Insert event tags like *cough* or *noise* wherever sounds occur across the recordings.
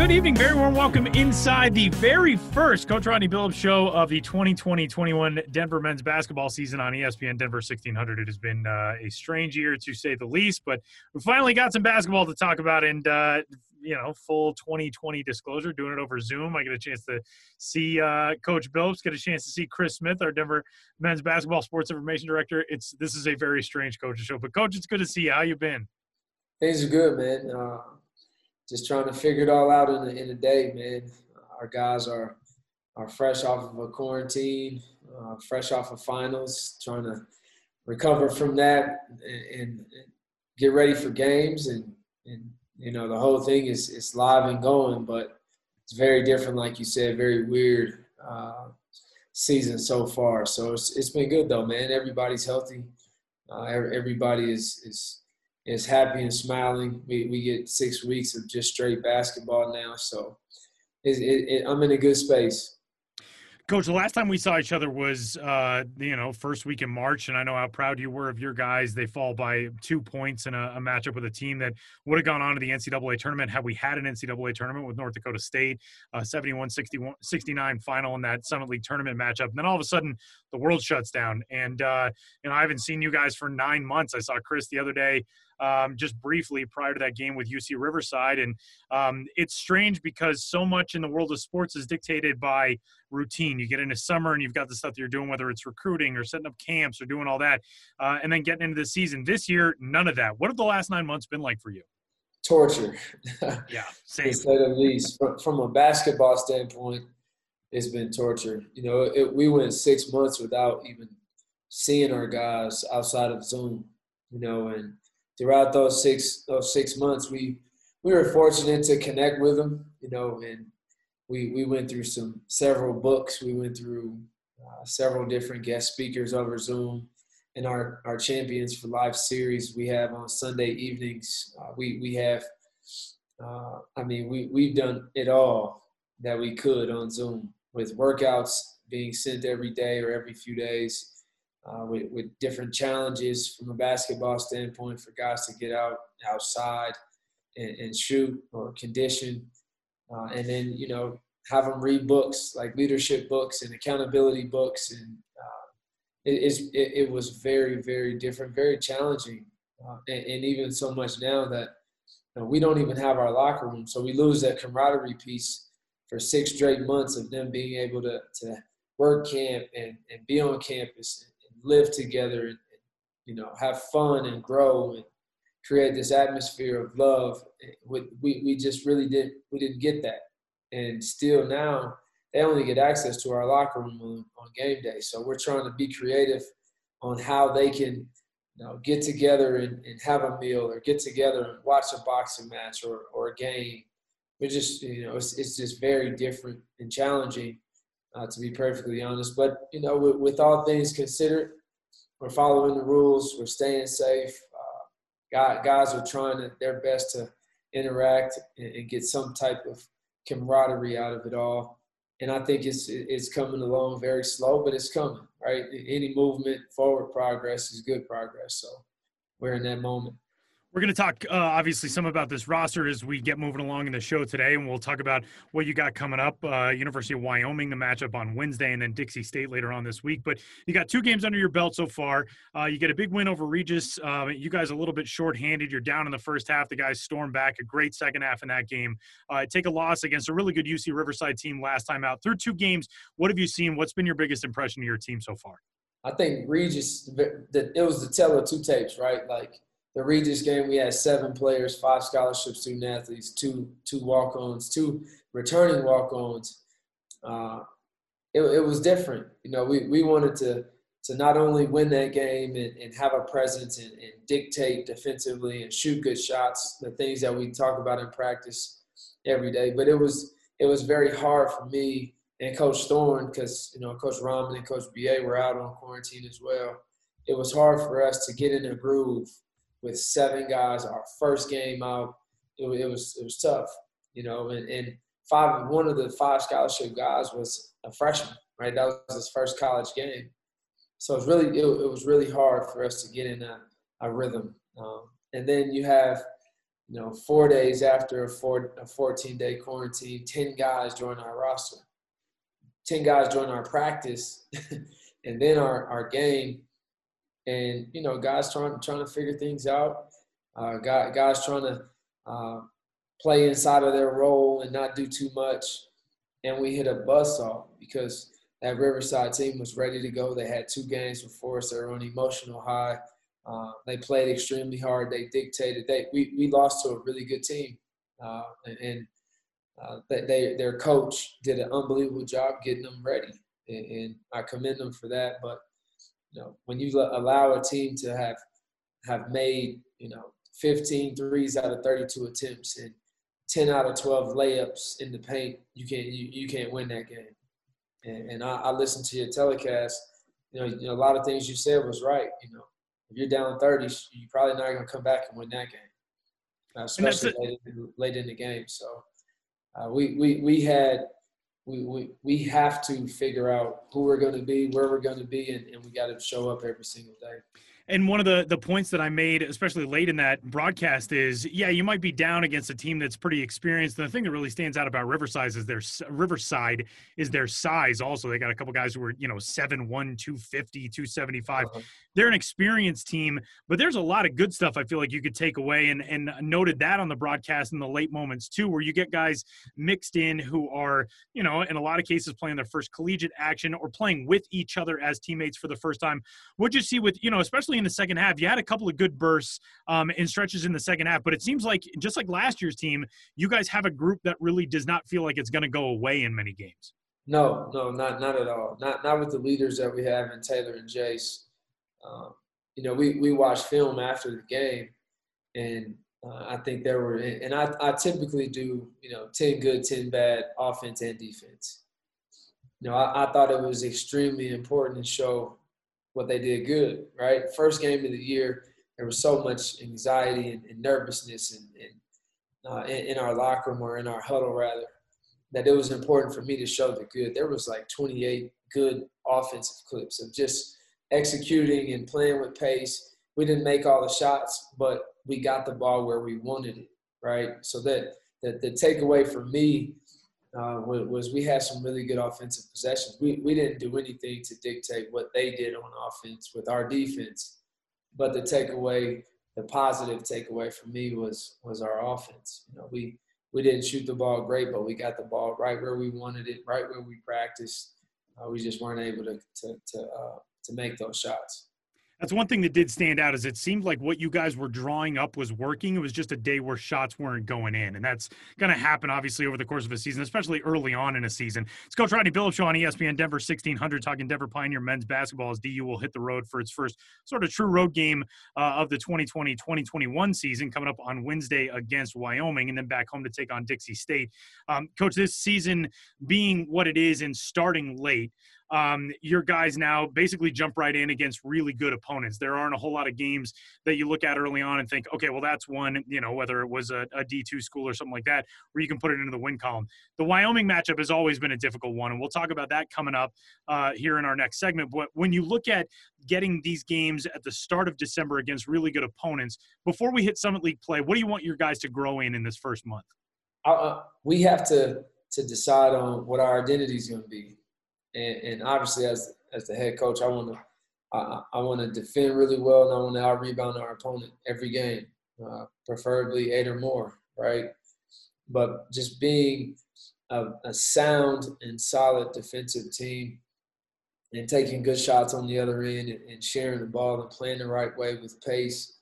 Good evening. Very warm welcome inside the very first Coach Rodney Billups show of the 2020-21 Denver men's basketball season on ESPN Denver 1600. It has been uh, a strange year to say the least, but we finally got some basketball to talk about and uh, you know, full 2020 disclosure, doing it over Zoom. I get a chance to see uh, Coach Billups, get a chance to see Chris Smith, our Denver men's basketball sports information director. It's this is a very strange coach show, but coach, it's good to see you. How you been? Things are good, man. Just trying to figure it all out in a, in a day, man. Our guys are are fresh off of a quarantine, uh, fresh off of finals, trying to recover from that and, and, get ready for games. And, and you know, the whole thing is is live and going, but it's very different, like you said, very weird uh, season so far. So it's, it's been good though, man. Everybody's healthy. Uh, everybody is is is happy and smiling. We, we get six weeks of just straight basketball now. So it, it, I'm in a good space. Coach, the last time we saw each other was, uh, you know, first week in March, and I know how proud you were of your guys. They fall by two points in a, a matchup with a team that would have gone on to the NCAA tournament had we had an NCAA tournament with North Dakota State, uh, 71-69 final in that Summit League tournament matchup. And then all of a sudden, the world shuts down. And, uh, you know, I haven't seen you guys for nine months. I saw Chris the other day um, just briefly prior to that game with UC Riverside. And um, it's strange because so much in the world of sports is dictated by routine. You get into summer and you've got the stuff that you're doing, whether it's recruiting or setting up camps or doing all that, uh, and then getting into the season. This year, none of that. What have the last nine months been like for you? Torture. *laughs* yeah, *laughs* same. to say the least. From, from a basketball standpoint, it's been torture. You know, it, we went six months without even seeing our guys outside of Zoom. You know, and throughout those six those six months, we we were fortunate to connect with them, you know, and we we went through some several books. We went through uh, several different guest speakers over Zoom, and our our champions for live series we have on Sunday evenings. Uh, we we have, uh, I mean, we we've done it all that we could on Zoom with workouts being sent every day or every few days uh, with, with different challenges from a basketball standpoint for guys to get out outside and, and shoot or condition. Uh, and then, you know, have them read books like leadership books and accountability books. And uh, it, it, it, was very, very different, very challenging. Uh, and, and, even so much now that you know, we don't even have our locker room. So we lose that camaraderie piece for six straight months of them being able to, to work camp and, and be on campus live together and, you know have fun and grow and create this atmosphere of love. Eh, we, we just really didn't we didn't get that, and still now they only get access to our locker room on, on game day. So we're trying to be creative on how they can you know, get together and, and have a meal or get together and watch a boxing match or, or a game. We're just, you know, it's, it's just very different and challenging uh, to be perfectly honest. But you know, with, with, all things considered, we're following the rules. We're staying safe. Uh, guys are trying their best to interact and, and, get some type of camaraderie out of it all. And I think it's it's coming along very slow, but it's coming. Right? Any movement, forward progress is good progress. So we're in that moment. We're going to talk, uh, obviously, some about this roster as we get moving along in the show today, and we'll talk about what you got coming up. Uh, University of Wyoming, the matchup on Wednesday, and then Dixie State later on this week. But you got two games under your belt so far. Uh, you get a big win over Regis. Uh, you guys a little bit shorthanded. You're down in the first half. The guys storm back. A great second half in that game. Uh, take a loss against a really good UC Riverside team last time out. Through two games, what have you seen? What's been your biggest impression of your team so far? I think Regis. It was the tell of two tapes, right? Like the Regis game, we had seven players, five scholarship student athletes, two two walk-ons, two returning walk-ons. Uh, it, it was different. You know, we, we wanted to to not only win that game and, and have a presence and, and dictate defensively and shoot good shots, the things that we talk about in practice every day, but it was it was very hard for me and Coach Thorne because you know Coach Rahman and Coach BA were out on quarantine as well. It was hard for us to get in a groove with seven guys. Our first game out, it, it was it was tough, you know. And, and five one of the five scholarship guys was a freshman, right? That was his first college game. So it was really it, it was really hard for us to get in a, a rhythm. Um, and then you have you know, four days after a, four, a 14 day quarantine, 10 guys join our roster. 10 guys join our practice *laughs* and then our, our game. And, you know, guys trying, trying to figure things out. Uh, guys trying to uh, play inside of their role and not do too much. And we hit a buzzsaw because that Riverside team was ready to go. They had two games before us. They were on emotional high. Uh, they played extremely hard. They dictated. They we, we lost to a really good team, uh, and uh, they, their coach did an unbelievable job getting them ready, and, and, I commend them for that. But you know, when you allow a team to have have made you know 15 threes out of 32 attempts and 10 out of 12 layups in the paint, you can't you, you can't win that game. And, and I, I listened to your telecast. You know, you know, a lot of things you said was right. You know, if you're down 30, you're probably not going to come back and win that game, uh, especially late in, late in, the game. So uh, we, we, we had we, we, we have to figure out who we're going to be, where we're going to be, and, and we got to show up every single day and one of the the points that I made, especially late in that broadcast, is yeah, you might be down against a team that's pretty experienced. And the thing that really stands out about Riverside is their Riverside is their size. Also, they got a couple guys who are you know seven one, two fifty, two seventy five. Uh-huh. They're an experienced team, but there's a lot of good stuff I feel like you could take away, and and noted that on the broadcast in the late moments too, where you get guys mixed in who are you know in a lot of cases playing their first collegiate action or playing with each other as teammates for the first time. What'd you see with you know especially in the second half. You had a couple of good bursts um, in stretches in the second half, but it seems like just like last year's team, you guys have a group that really does not feel like it's going to go away in many games. No, no, not not at all. Not not with the leaders that we have in Taylor and Jase. Um, you know, we we watch film after the game, and uh, I think there were, and I, I typically do, you know, 10 good, 10 bad offense and defense. You know, I, I thought it was extremely important to show what they did good, right? First game of the year, there was so much anxiety and, and nervousness and, and uh, in, in, our locker room or in our huddle rather, that it was important for me to show the good. There was like 28 good offensive clips of just executing and playing with pace. We didn't make all the shots, but we got the ball where we wanted it, right? So that, that the takeaway for me uh, was we had some really good offensive possessions. We, we didn't do anything to dictate what they did on offense with our defense. But the takeaway, the positive takeaway for me was was our offense. You know, we we didn't shoot the ball great, but we got the ball right where we wanted it, right where we practiced. Uh, we just weren't able to to to, uh, to make those shots. That's one thing that did stand out is it seemed like what you guys were drawing up was working. It was just a day where shots weren't going in, and that's going to happen obviously over the course of a season, especially early on in a season. It's Coach Rodney Billups show on ESPN Denver 1600 talking Denver Pioneer men's basketball as DU will hit the road for its first sort of true road game uh, of the 2020-2021 season coming up on Wednesday against Wyoming, and then back home to take on Dixie State. Um, Coach, this season being what it is and starting late um, your guys now basically jump right in against really good opponents. There aren't a whole lot of games that you look at early on and think, okay, well, that's one, you know, whether it was a a D2 school or something like that, where you can put it into the win column. The Wyoming matchup has always been a difficult one, and we'll talk about that coming up uh, here in our next segment. But when you look at getting these games at the start of December against really good opponents, before we hit Summit League play, what do you want your guys to grow in in this first month? Uh, we have to to decide on what our identity is going to be and, and obviously as as the head coach, I want to I, I want to defend really well, and I want to out rebound our opponent every game, uh, preferably eight or more, right? But just being a, a, sound and solid defensive team, and taking good shots on the other end, and, and sharing the ball and playing the right way with pace.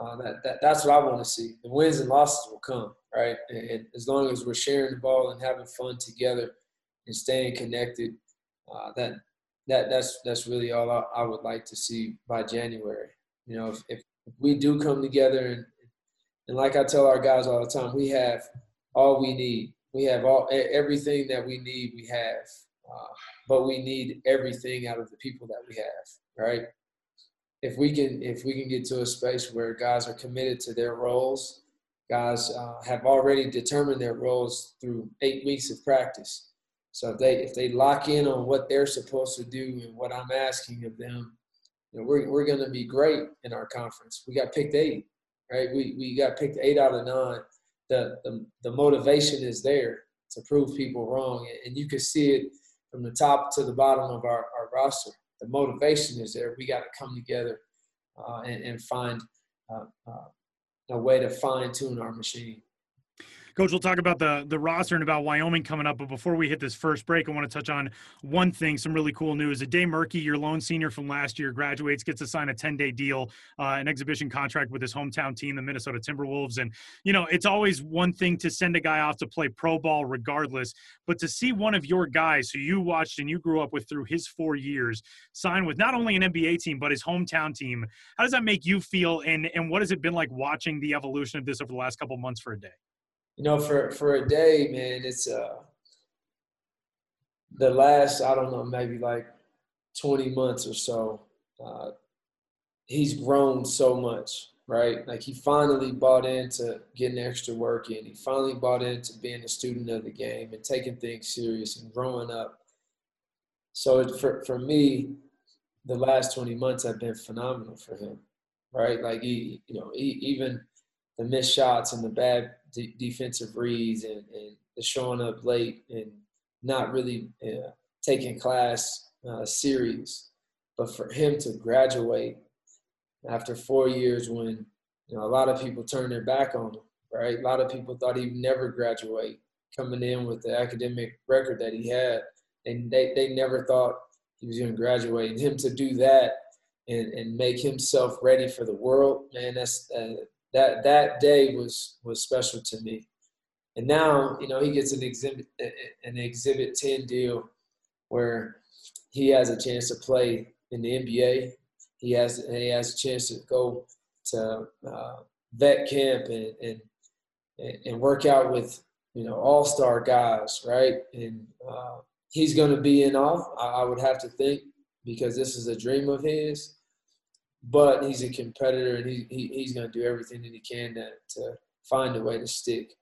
Uh, that, that that's what I want to see. The wins and losses will come, right? And, and as long as we're sharing the ball and having fun together and staying connected, uh, that that that's that's really all I, I, would like to see by January. You know, if, if we do come together and and like I tell our guys all the time, we have all we need. We have all everything that we need. We have, uh, but we need everything out of the people that we have. Right? If we can if we can get to a space where guys are committed to their roles, guys uh, have already determined their roles through eight weeks of practice so if they if they lock in on what they're supposed to do and what I'm asking of them, you know, we're we're going to be great in our conference. We got picked eight, right? We we got picked eight out of nine. The the, the motivation is there to prove people wrong, and you can see it from the top to the bottom of our, our roster. The motivation is there. We got to come together uh, and, and find uh, uh, a way to fine tune our machine. Coach, we'll talk about the the roster and about Wyoming coming up. But before we hit this first break, I want to touch on one thing. Some really cool news. Ade Murkey, your lone senior from last year, graduates, gets to sign a 10 day deal, uh, an exhibition contract with his hometown team, the Minnesota Timberwolves. And you know, it's always one thing to send a guy off to play pro ball, regardless. But to see one of your guys who you watched and you grew up with through his four years sign with not only an NBA team but his hometown team, how does that make you feel? And and what has it been like watching the evolution of this over the last couple months for Ade? You know, for for Ade, man, it's uh the last I don't know maybe like twenty months or so. Uh, he's grown so much, right? Like he finally bought into getting extra work in. He finally bought into being a student of the game and taking things serious and growing up. So for for me, the last twenty months have been phenomenal for him, right? Like he, you know, he, even the missed shots and the bad defensive reads and, and, showing up late and not really uh, taking class uh, serious. But for him to graduate after four years when you know a lot of people turned their back on him, right? A lot of people thought he'd never graduate coming in with the academic record that he had. And they, they never thought he was going to graduate. And him to do that and, and make himself ready for the world, man, that's uh, that that day was was special to me. And now, you know, he gets an exhibit an exhibit 10 deal where he has a chance to play in the NBA. He has he has a chance to go to uh, vet camp and, and and work out with you know all star guys, right? And uh, he's going to be in. I, I would have to think because this is a dream of his but he's a competitor and he, he he's going to do everything that he can to, to find a way to stick.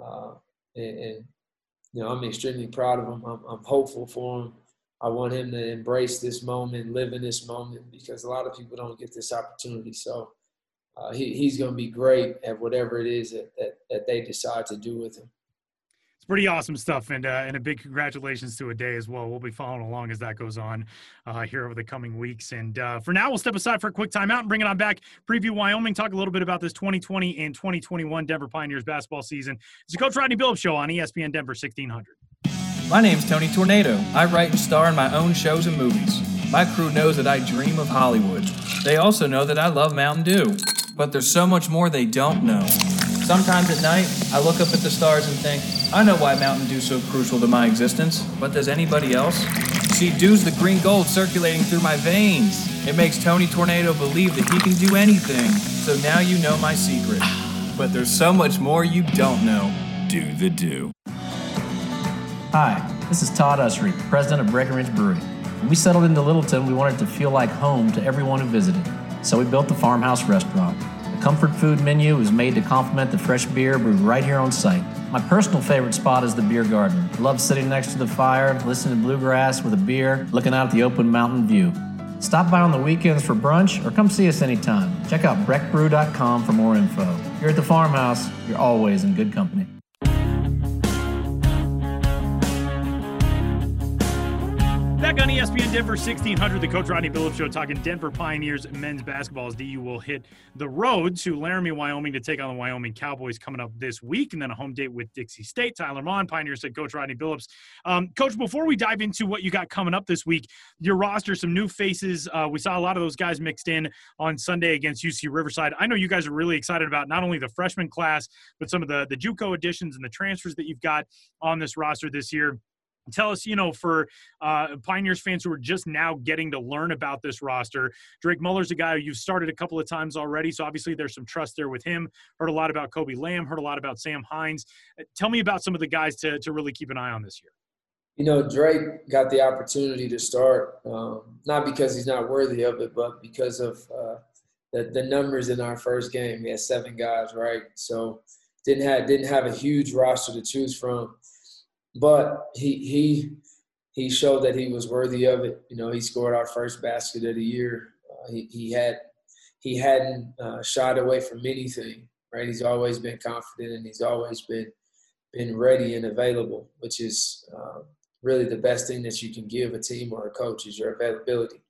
Uh, and, and, you know, I'm extremely proud of him. I'm, I'm hopeful for him. I want him to embrace this moment, live in this moment, because a lot of people don't get this opportunity. So uh, he, he's going to be great at whatever it is that, that, that they decide to do with him it's pretty awesome stuff, and uh, and a big congratulations to Ade as well. We'll be following along as that goes on uh, here over the coming weeks. And uh, for now, we'll step aside for a quick timeout and bring it on back. Preview Wyoming, talk a little bit about this 2020 and 2021 Denver Pioneers basketball season. It's the Coach Rodney Billups Show on ESPN Denver 1600. My name's Tony Tornado. I write and star in my own shows and movies. My crew knows that I dream of Hollywood. They also know that I love Mountain Dew. But there's so much more they don't know. Sometimes at night, I look up at the stars and think, I know why Mountain Dew's so crucial to my existence, but does anybody else? See, Dew's the green gold circulating through my veins. It makes Tony Tornado believe that he can do anything. So now you know my secret. But there's so much more you don't know. Do the Dew. Hi, this is Todd Usry, president of Breckenridge Brewery. When we settled into Littleton, we wanted to feel like home to everyone who visited. So we built the Farmhouse Restaurant. Comfort food menu is made to complement the fresh beer brewed right here on site. My personal favorite spot is the beer garden. Love sitting next to the fire, listening to bluegrass with a beer, looking out at the open mountain view. Stop by on the weekends for brunch or come see us anytime. Check out breckbrew.com for more info. Here at the farmhouse, you're always in good company. Back on ESPN Denver 1600, the Coach Rodney Billups Show talking Denver Pioneers men's basketball as DU will hit the road to Laramie, Wyoming to take on the Wyoming Cowboys coming up this week, and then a home date with Dixie State. Tyler Maun, Pioneers head coach Rodney Billups. Um, coach, before we dive into what you got coming up this week, your roster, some new faces. Uh, we saw a lot of those guys mixed in on Sunday against UC Riverside. I know you guys are really excited about not only the freshman class, but some of the, the JUCO additions and the transfers that you've got on this roster this year tell us, you know, for uh, Pioneers fans who are just now getting to learn about this roster, Drake Muller's a guy you've started a couple of times already, so obviously there's some trust there with him. Heard a lot about Kobe Lamb, heard a lot about Sam Hines. Uh, tell me about some of the guys to to really keep an eye on this year. You know, Drake got the opportunity to start, um, not because he's not worthy of it, but because of uh, the, the numbers in our first game. We had seven guys, right? So didn't have didn't have a huge roster to choose from but he he he showed that he was worthy of it. You know, he scored our first basket of the year. Uh, he he had he hadn't uh, shied away from anything. Right, he's always been confident and he's always been been ready and available, which is uh, really the best thing that you can give a team or a coach is your availability.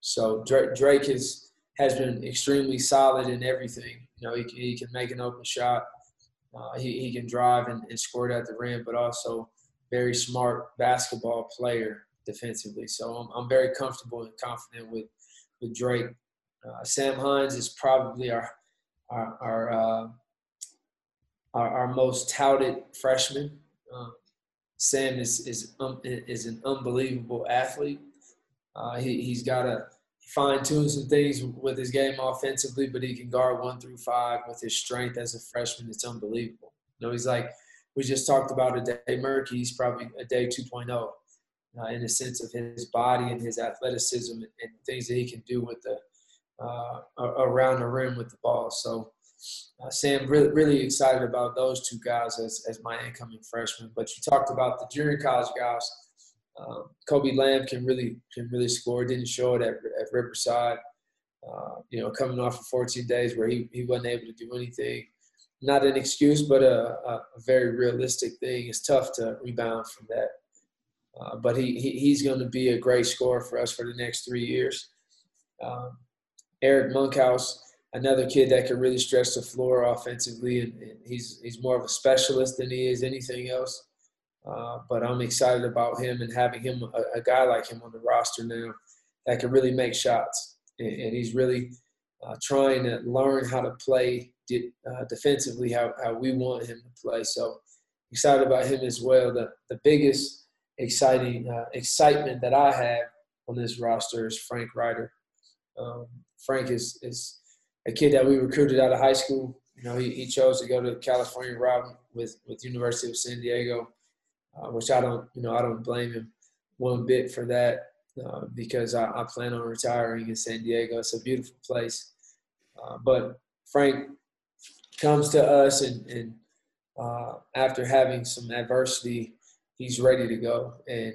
So Drake, Drake is, has been extremely solid in everything. You know, he, he can make an open shot. Uh, he, he can drive and, and score it at the rim, but also very smart basketball player defensively. So I'm, I'm very comfortable and confident with with Drake. Uh, Sam Hines is probably our our our, uh, our, our most touted freshman. Uh, Sam is is um, is an unbelievable athlete. Uh, he he's got to fine tune some things with his game offensively, but he can guard one through five with his strength as a freshman. It's unbelievable. You know, he's like we just talked about Ade Murkey. He's probably a day 2.0 uh, in the sense of his body and his athleticism and, and things that he can do with the uh, around the rim with the ball. So uh, Sam, really, really excited about those two guys as, as my incoming freshmen. But you talked about the junior college guys. Um, Kobe Lamb can really can really score. Didn't show it at, at Riverside. Uh, you know, coming off of 14 days where he, he wasn't able to do anything. Not an excuse, but a, a very realistic thing. It's tough to rebound from that. Uh, but he, he he's going to be a great scorer for us for the next three years. Um, Eric Monkhouse, another kid that can really stretch the floor offensively, and, and he's he's more of a specialist than he is anything else. Uh, but I'm excited about him and having him a, a, guy like him on the roster now that can really make shots, and, and he's really uh, trying to learn how to play de- uh, defensively how, how we want him to play. So excited about him as well. The the biggest exciting uh, excitement that I have on this roster is Frank Ryder. Um, Frank is is a kid that we recruited out of high school. You know, he, he chose to go to California route with with University of San Diego, uh, which I don't you know I don't blame him one bit for that uh, because I, I, plan on retiring in San Diego. It's a beautiful place, uh, but Frank comes to us and, and uh, after having some adversity, he's ready to go and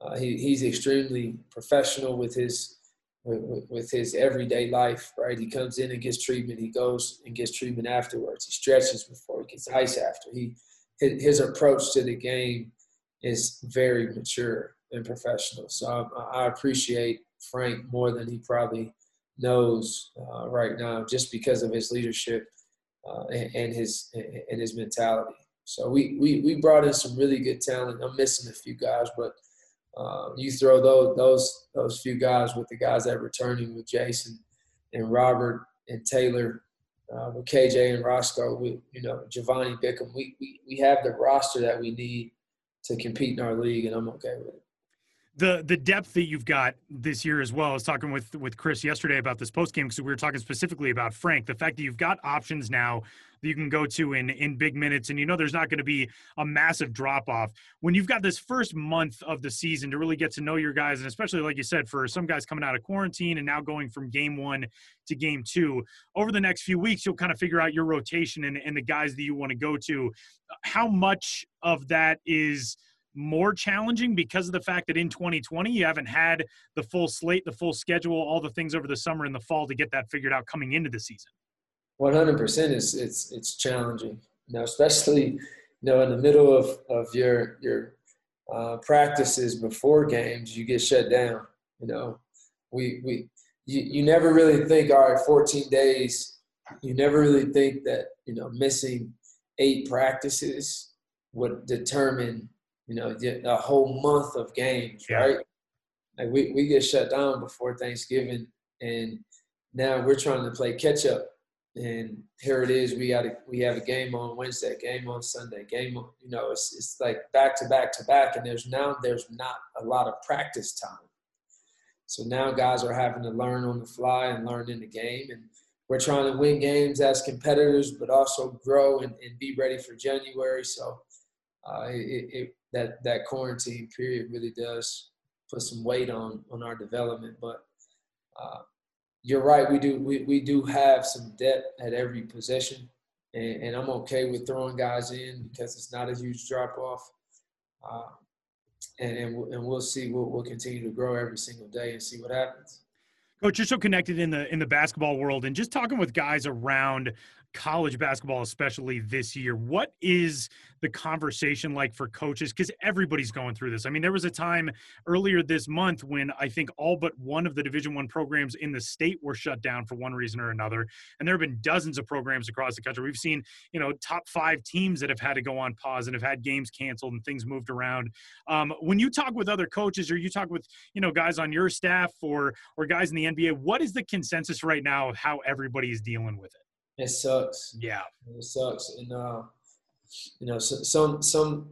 uh, he, he's extremely professional with his with, with, his everyday life, right? He comes in and gets treatment. He goes and gets treatment afterwards. He stretches before he gets ice after. He his, approach to the game is very mature and professional. So I, I appreciate Frank more than he probably knows uh, right now, just because of his leadership uh, and, and, his and his mentality. So we, we we brought in some really good talent. I'm missing a few guys, but uh, you throw those those those few guys with the guys that are returning with Jason and Robert and Taylor, uh, with KJ and Roscoe, with you know Giovanni Bickham. We, we we have the roster that we need to compete in our league, and I'm okay with it the the depth that you've got this year as well. I was talking with with Chris yesterday about this post game because we were talking specifically about Frank. The fact that you've got options now that you can go to in in big minutes, and you know there's not going to be a massive drop off when you've got this first month of the season to really get to know your guys, and especially like you said, for some guys coming out of quarantine and now going from game one to game two. Over the next few weeks, you'll kind of figure out your rotation and, and the guys that you want to go to. How much of that is more challenging because of the fact that in 2020 you haven't had the full slate, the full schedule, all the things over the summer and the fall to get that figured out coming into the season. 100% is it's it's challenging. Know, especially you know in the middle of of your your uh, practices before games, you get shut down. You know, we we you, you never really think all right, 14 days. You never really think that you know missing eight practices would determine you know, a whole month of games, yeah. right? Like we, we get shut down before Thanksgiving and now we're trying to play catch up. And here it is, we got a, we have a game on Wednesday, game on Sunday, game on, you know, it's, it's like back to back to back. And there's now, there's not a lot of practice time. So now guys are having to learn on the fly and learn in the game. And we're trying to win games as competitors, but also grow and, and be ready for January. So uh, it, it, that that quarantine period really does put some weight on on our development. But uh, you're right, we do we, we do have some depth at every position, and, and, I'm okay with throwing guys in because it's not a huge drop off. Uh, and, and, we'll, and we'll see. We'll, we'll continue to grow every single day and see what happens Coach, you're so connected in the in the basketball world, and just talking with guys around college basketball, especially this year. What is the conversation like for coaches? Because everybody's going through this. I mean, there was a time earlier this month when I think all but one of the Division One programs in the state were shut down for one reason or another, and there have been dozens of programs across the country. We've seen, you know, top five teams that have had to go on pause and have had games canceled and things moved around. Um, when you talk with other coaches or you talk with, you know, guys on your staff or or guys in the NBA, what is the consensus right now of how everybody is dealing with it? It sucks. Yeah, it sucks, and uh, you know, so, some some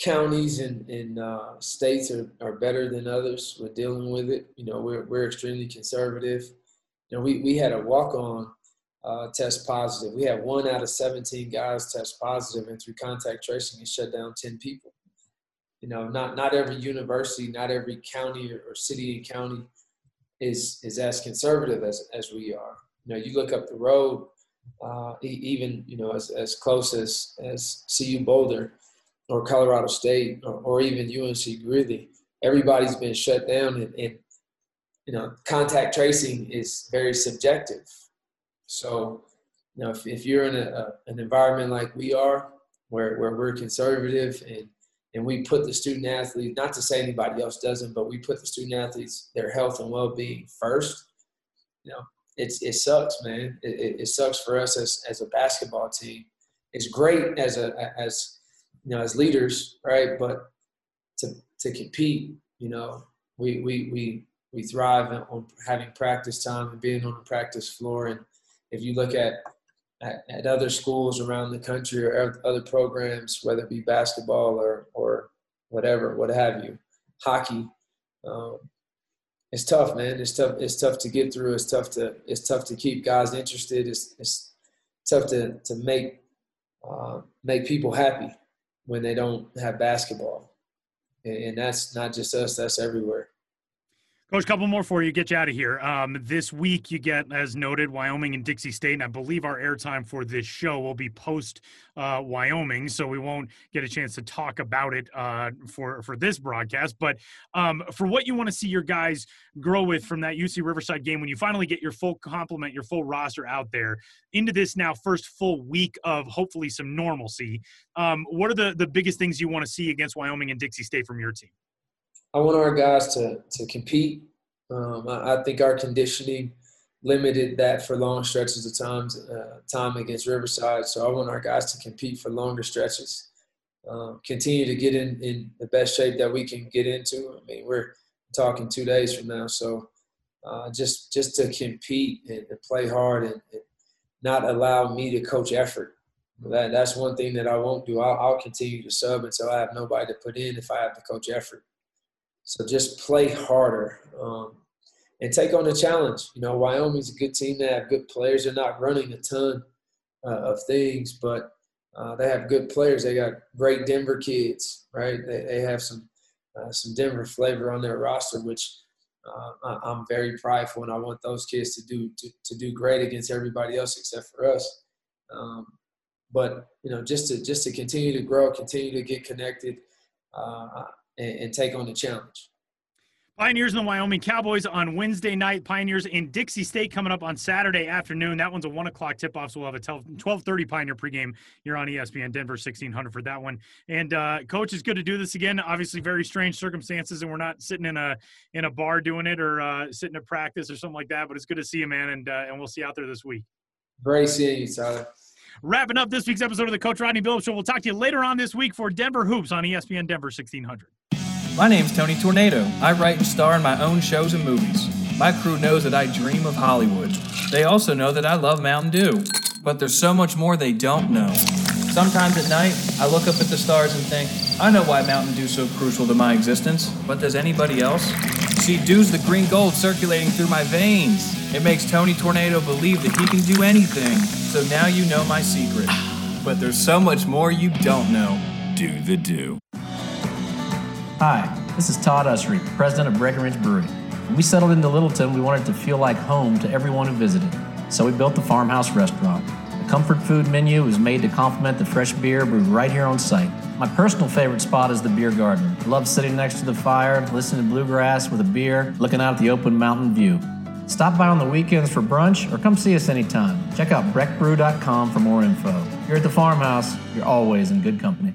counties and, and uh, states are, are better than others with dealing with it. You know, we're we're extremely conservative. You know, we we had a walk on uh, test positive. We had one out of 17 guys test positive, and through contact tracing, it shut down 10 people. You know, not not every university, not every county or, or city and county is is as conservative as as we are. You know, you look up the road uh, even you know as, as close as as CU Boulder or Colorado State or, or even UNC Greeley, everybody's been shut down, and, and you know contact tracing is very subjective. So you know if, if you're in a, a, an environment like we are, where where we're conservative and and we put the student athletes not to say anybody else doesn't, but we put the student athletes, their health and well being first. You know, it's it sucks, man. It, it, it, sucks for us as as a basketball team. It's great as a as you know as leaders, right? But to to compete, you know, we we we we thrive on having practice time and being on the practice floor. And if you look at at, at other schools around the country or other programs, whether it be basketball or or whatever, what have you, hockey. Um, it's tough, man. It's tough. It's tough to get through. It's tough to it's tough to keep guys interested. It's it's tough to to make uh, make people happy when they don't have basketball, and, and that's not just us. That's everywhere. Coach, couple more for you. Get you out of here. Um, this week, you get, as noted, Wyoming and Dixie State, and I believe our airtime for this show will be post uh, Wyoming, so we won't get a chance to talk about it uh, for for this broadcast. But um, for what you want to see your guys grow with from that UC Riverside game, when you finally get your full complement, your full roster out there into this now first full week of hopefully some normalcy, um, what are the the biggest things you want to see against Wyoming and Dixie State from your team? I want our guys to to compete. Um, I, I, think our conditioning limited that for long stretches of times uh, time against Riverside. So I want our guys to compete for longer stretches. Um, continue to get in in the best shape that we can get into. I mean, we're talking two days from now, so uh, just just to compete and, and play hard and, and, not allow me to coach effort. That that's one thing that I won't do. I'll, I'll continue to sub until I have nobody to put in if I have to coach effort. So just play harder um, and take on the challenge. You know, Wyoming's a good team. They have good players. They're not running a ton uh, of things, but uh, they have good players. They got great Denver kids, right? They, they have some uh, some Denver flavor on their roster, which uh, I'm very prideful, and I want those kids to do to, to do great against everybody else except for us. Um, but you know, just to just to continue to grow, continue to get connected. Uh, and, and take on the challenge. Pioneers and the Wyoming Cowboys on Wednesday night. Pioneers in Dixie State coming up on Saturday afternoon. That one's a one o'clock tip off, so we'll have a 12, 30 Pioneer pregame. You're on ESPN Denver 1600 for that one. And uh, coach, it's good to do this again. Obviously, very strange circumstances, and we're not sitting in a in a bar doing it or uh, sitting at practice or something like that. But it's good to see you, man, and uh, and we'll see you out there this week. Great seeing you, Tyler. Wrapping up this week's episode of the Coach Rodney Billups Show. We'll talk to you later on this week for Denver Hoops on ESPN Denver 1600. My name's Tony Tornado. I write and star in my own shows and movies. My crew knows that I dream of Hollywood. They also know that I love Mountain Dew. But there's so much more they don't know. Sometimes at night, I look up at the stars and think, I know why Mountain Dew's so crucial to my existence, but does anybody else? See, dew's the green gold circulating through my veins. It makes Tony Tornado believe that he can do anything. So now you know my secret. But there's so much more you don't know. Do the Dew. Hi, this is Todd Usry, president of Breckenridge Brewery. When we settled into Littleton, we wanted to feel like home to everyone who visited. So we built the Farmhouse Restaurant. The comfort food menu is made to complement the fresh beer brewed right here on site. My personal favorite spot is the beer garden. I love sitting next to the fire, listening to bluegrass with a beer, looking out at the open mountain view. Stop by on the weekends for brunch or come see us anytime. Check out breckbrew.com for more info. Here at the farmhouse, you're always in good company.